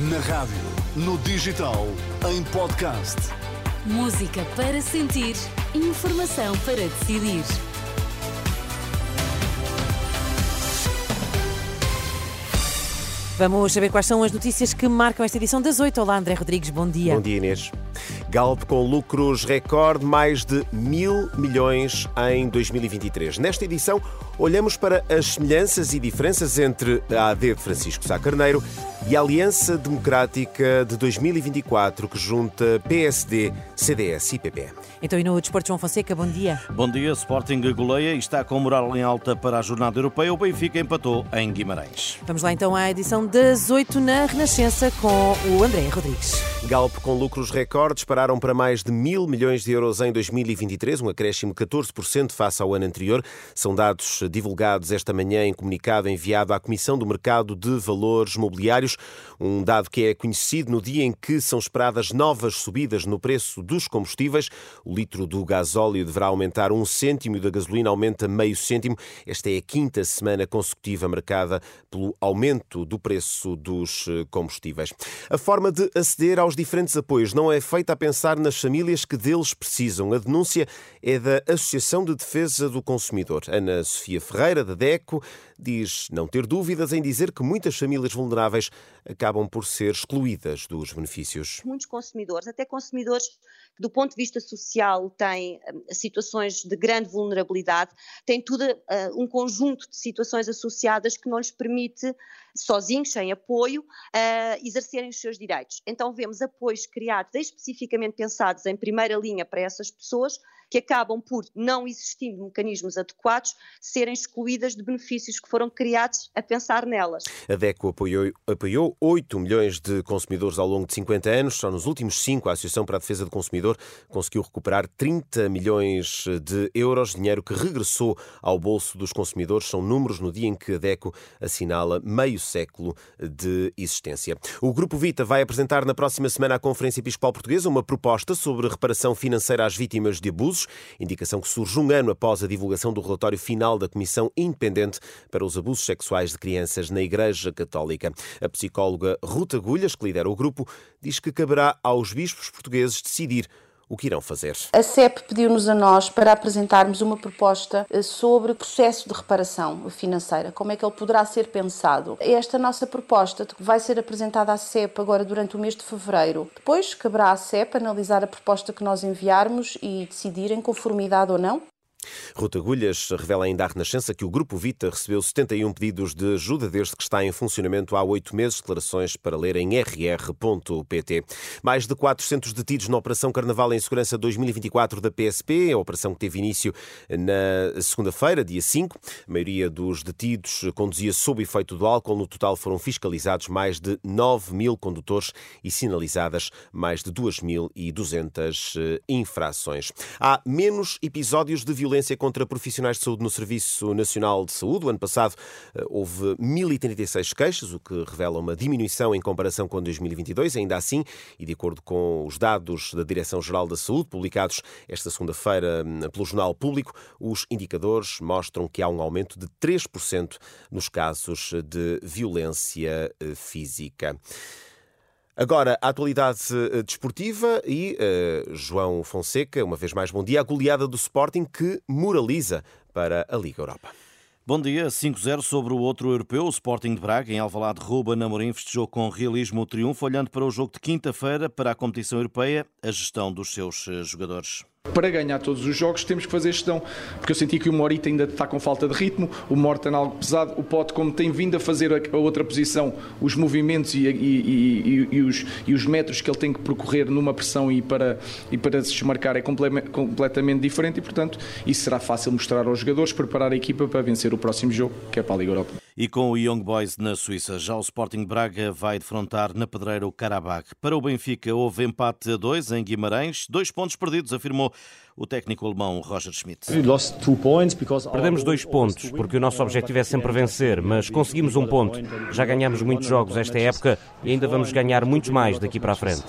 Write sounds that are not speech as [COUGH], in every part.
Na rádio, no digital, em podcast. Música para sentir, informação para decidir. Vamos saber quais são as notícias que marcam esta edição das 8. Olá, André Rodrigues, bom dia. Bom dia, Inês. Galp com lucros recorde, mais de mil milhões em 2023. Nesta edição, olhamos para as semelhanças e diferenças entre a AD de Francisco Sá Carneiro e a Aliança Democrática de 2024, que junta PSD, CDS e PP. Então, e no Desporto João Fonseca, bom dia. Bom dia, Sporting goleia e está com moral em alta para a jornada europeia. O Benfica empatou em Guimarães. Vamos lá então à edição das 8 na Renascença com o André Rodrigues. Galp com lucros recordes pararam para mais de mil milhões de euros em 2023, um acréscimo de 14% face ao ano anterior. São dados divulgados esta manhã em comunicado enviado à Comissão do Mercado de Valores Mobiliários, um dado que é conhecido no dia em que são esperadas novas subidas no preço dos combustíveis. O litro do gasóleo deverá aumentar um cêntimo e da gasolina aumenta meio cêntimo. Esta é a quinta semana consecutiva marcada pelo aumento do preço dos combustíveis. A forma de aceder aos diferentes apoios não é feita a pensar nas famílias que deles precisam. A denúncia é da Associação de Defesa do Consumidor. Ana Sofia Ferreira, da DECO, diz não ter dúvidas em dizer que muitas famílias vulneráveis acabam por ser excluídas dos benefícios. Muitos consumidores, até consumidores que do ponto de vista social têm uh, situações de grande vulnerabilidade, têm tudo uh, um conjunto de situações associadas que não lhes permite, sozinhos, sem apoio, uh, exercerem os seus direitos. Então vemos apoios criados especificamente pensados em primeira linha para essas pessoas, que acabam por, não existindo mecanismos adequados, serem excluídas de benefícios que foram criados a pensar nelas. A DECO apoiou, apoiou 8 milhões de consumidores ao longo de 50 anos. Só nos últimos 5, a Associação para a Defesa do Consumidor conseguiu recuperar 30 milhões de euros, dinheiro que regressou ao bolso dos consumidores. São números no dia em que a DECO assinala meio século de existência. O Grupo Vita vai apresentar na próxima semana à Conferência Episcopal Portuguesa uma proposta sobre reparação financeira às vítimas de abusos, indicação que surge um ano após a divulgação do relatório final da Comissão Independente para os Abusos Sexuais de Crianças na Igreja Católica. A psicóloga Ruta Agulhas, que lidera o grupo, diz que caberá aos bispos portugueses decidir o que irão fazer. A CEP pediu-nos a nós para apresentarmos uma proposta sobre o processo de reparação financeira, como é que ele poderá ser pensado. Esta nossa proposta vai ser apresentada à CEP agora durante o mês de fevereiro. Depois caberá à CEP analisar a proposta que nós enviarmos e decidir em conformidade ou não Ruta Agulhas revela ainda à Renascença que o Grupo Vita recebeu 71 pedidos de ajuda desde que está em funcionamento há oito meses. Declarações para ler em rr.pt. Mais de 400 detidos na Operação Carnaval em Segurança 2024 da PSP, a operação que teve início na segunda-feira, dia 5. A maioria dos detidos conduzia sob efeito do álcool. No total foram fiscalizados mais de 9 mil condutores e sinalizadas mais de 2.200 infrações. Há menos episódios de violência contra profissionais de saúde no Serviço Nacional de Saúde. O ano passado eh, houve 1.036 queixas, o que revela uma diminuição em comparação com 2022. Ainda assim, e de acordo com os dados da Direção-Geral da Saúde, publicados esta segunda-feira hum, pelo Jornal Público, os indicadores mostram que há um aumento de 3% nos casos de violência eh, física. Agora, a atualidade uh, desportiva e uh, João Fonseca, uma vez mais, bom dia. A goleada do Sporting que moraliza para a Liga Europa. Bom dia, 5-0 sobre o outro europeu, o Sporting de Braga, em Alvalade, Ruba, Namorim, festejou com realismo o triunfo, olhando para o jogo de quinta-feira para a competição europeia, a gestão dos seus eh, jogadores para ganhar todos os jogos temos que fazer gestão, porque eu senti que o Morita ainda está com falta de ritmo, o Morten algo pesado, o Pote como tem vindo a fazer a outra posição, os movimentos e, e, e, e, os, e os metros que ele tem que percorrer numa pressão e para, e para se desmarcar é completamente diferente e portanto isso será fácil mostrar aos jogadores, preparar a equipa para vencer o próximo jogo, que é para a Liga Europa. E com o Young Boys na Suíça, já o Sporting Braga vai defrontar na pedreira o Karabakh. Para o Benfica houve empate a dois em Guimarães, dois pontos perdidos, afirmou o técnico alemão Roger Schmidt. Perdemos dois pontos, porque o nosso objetivo é sempre vencer, mas conseguimos um ponto. Já ganhamos muitos jogos esta época e ainda vamos ganhar muitos mais daqui para a frente.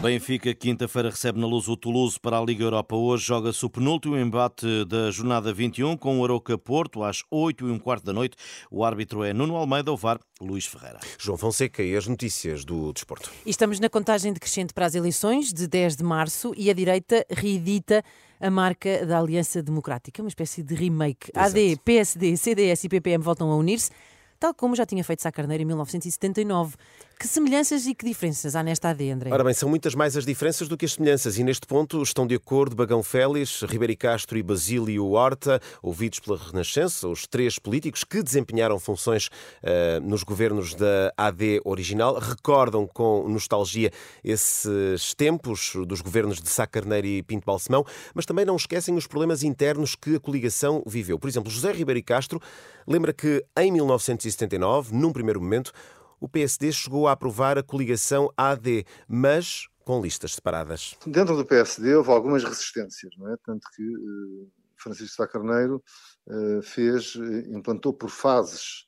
Benfica, quinta-feira, recebe na luz o Toulouse para a Liga Europa. Hoje joga-se o penúltimo embate da jornada 21 com o Aroca Porto às 8 e um quarto da noite. O árbitro é Nuno Almeida, o VAR Luís Ferreira. João Fonseca e as notícias do desporto. E estamos na contagem decrescente para as eleições de 10 de março e a direita reedita a marca da Aliança Democrática, uma espécie de remake. Exato. AD, PSD, CDS e PPM voltam a unir-se, tal como já tinha feito Sá Carneiro em 1979. Que semelhanças e que diferenças há nesta AD, André? Ora bem, são muitas mais as diferenças do que as semelhanças e neste ponto estão de acordo Bagão Félix, Ribeiro Castro e Basílio Horta, ouvidos pela Renascença, os três políticos que desempenharam funções eh, nos governos da AD original, recordam com nostalgia esses tempos dos governos de Sá Carneiro e Pinto Balsemão, mas também não esquecem os problemas internos que a coligação viveu. Por exemplo, José Ribeiro Castro lembra que em 1979, num primeiro momento, o PSD chegou a aprovar a coligação AD, mas com listas separadas. Dentro do PSD houve algumas resistências, não é? Tanto que eh, Francisco Sá Carneiro eh, fez, eh, implantou por fases,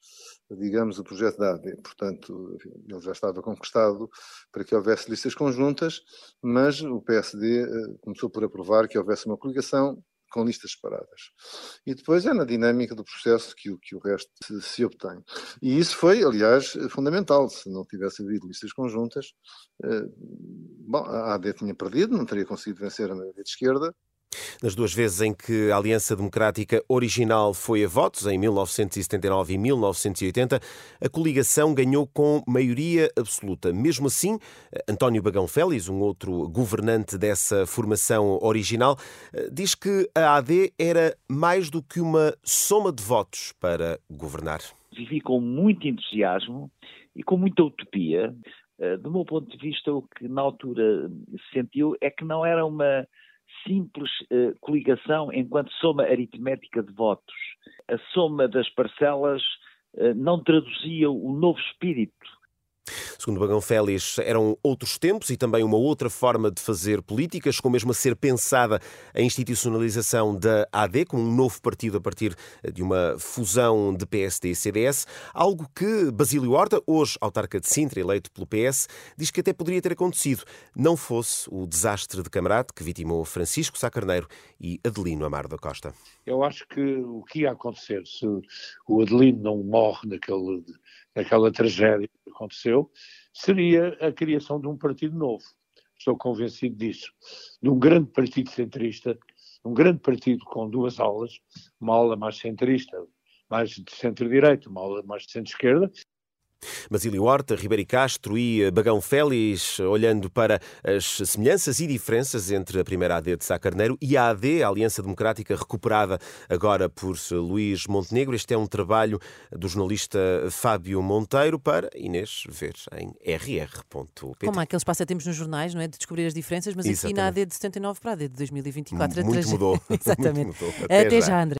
digamos, o projeto da AD. Portanto, ele já estava conquistado para que houvesse listas conjuntas, mas o PSD eh, começou por aprovar que houvesse uma coligação com listas separadas. E depois é na dinâmica do processo que o, que o resto se, se obtém. E isso foi, aliás, fundamental. Se não tivesse havido listas conjuntas, eh, bom, a AD tinha perdido, não teria conseguido vencer a maioria de esquerda, Nas duas vezes em que a Aliança Democrática original foi a votos, em 1979 e 1980, a coligação ganhou com maioria absoluta. Mesmo assim, António Bagão Félix, um outro governante dessa formação original, diz que a AD era mais do que uma soma de votos para governar. Vivi com muito entusiasmo e com muita utopia. Eh, Do meu ponto de vista, o que na altura se sentiu é que não era uma simples eh, coligação enquanto soma aritmética de votos. A soma das parcelas eh, não traduzia o novo espírito Segundo Bagão Félix, eram outros tempos e também uma outra forma de fazer política. Chegou mesmo a ser pensada a institucionalização da AD como um novo partido a partir de uma fusão de PSD e CDS, algo que Basílio Horta, hoje autarca de Sintra, eleito pelo PS, diz que até poderia ter acontecido, não fosse o desastre de Camarate que vitimou Francisco Sá Carneiro e Adelino Amaro da Costa. Eu acho que o que ia acontecer se o Adelino não morre naquele, naquela tragédia que aconteceu, seria a criação de um partido novo. Estou convencido disso. De um grande partido centrista, um grande partido com duas aulas, uma aula mais centrista, mais de centro-direita, uma aula mais de centro-esquerda, Basílio Horta, Ribeiro Castro e Bagão Félix, olhando para as semelhanças e diferenças entre a primeira AD de Sá Carneiro e a AD, a Aliança Democrática, recuperada agora por Luís Montenegro. Este é um trabalho do jornalista Fábio Monteiro para Inês ver em rr.pt. Como há aqueles passatempos nos jornais, não é? De descobrir as diferenças, mas aqui na. AD de 79 para a AD de 2024. a Muito tragédia- mudou. [LAUGHS] Exatamente. Muito mudou. Até, Até já, já. André.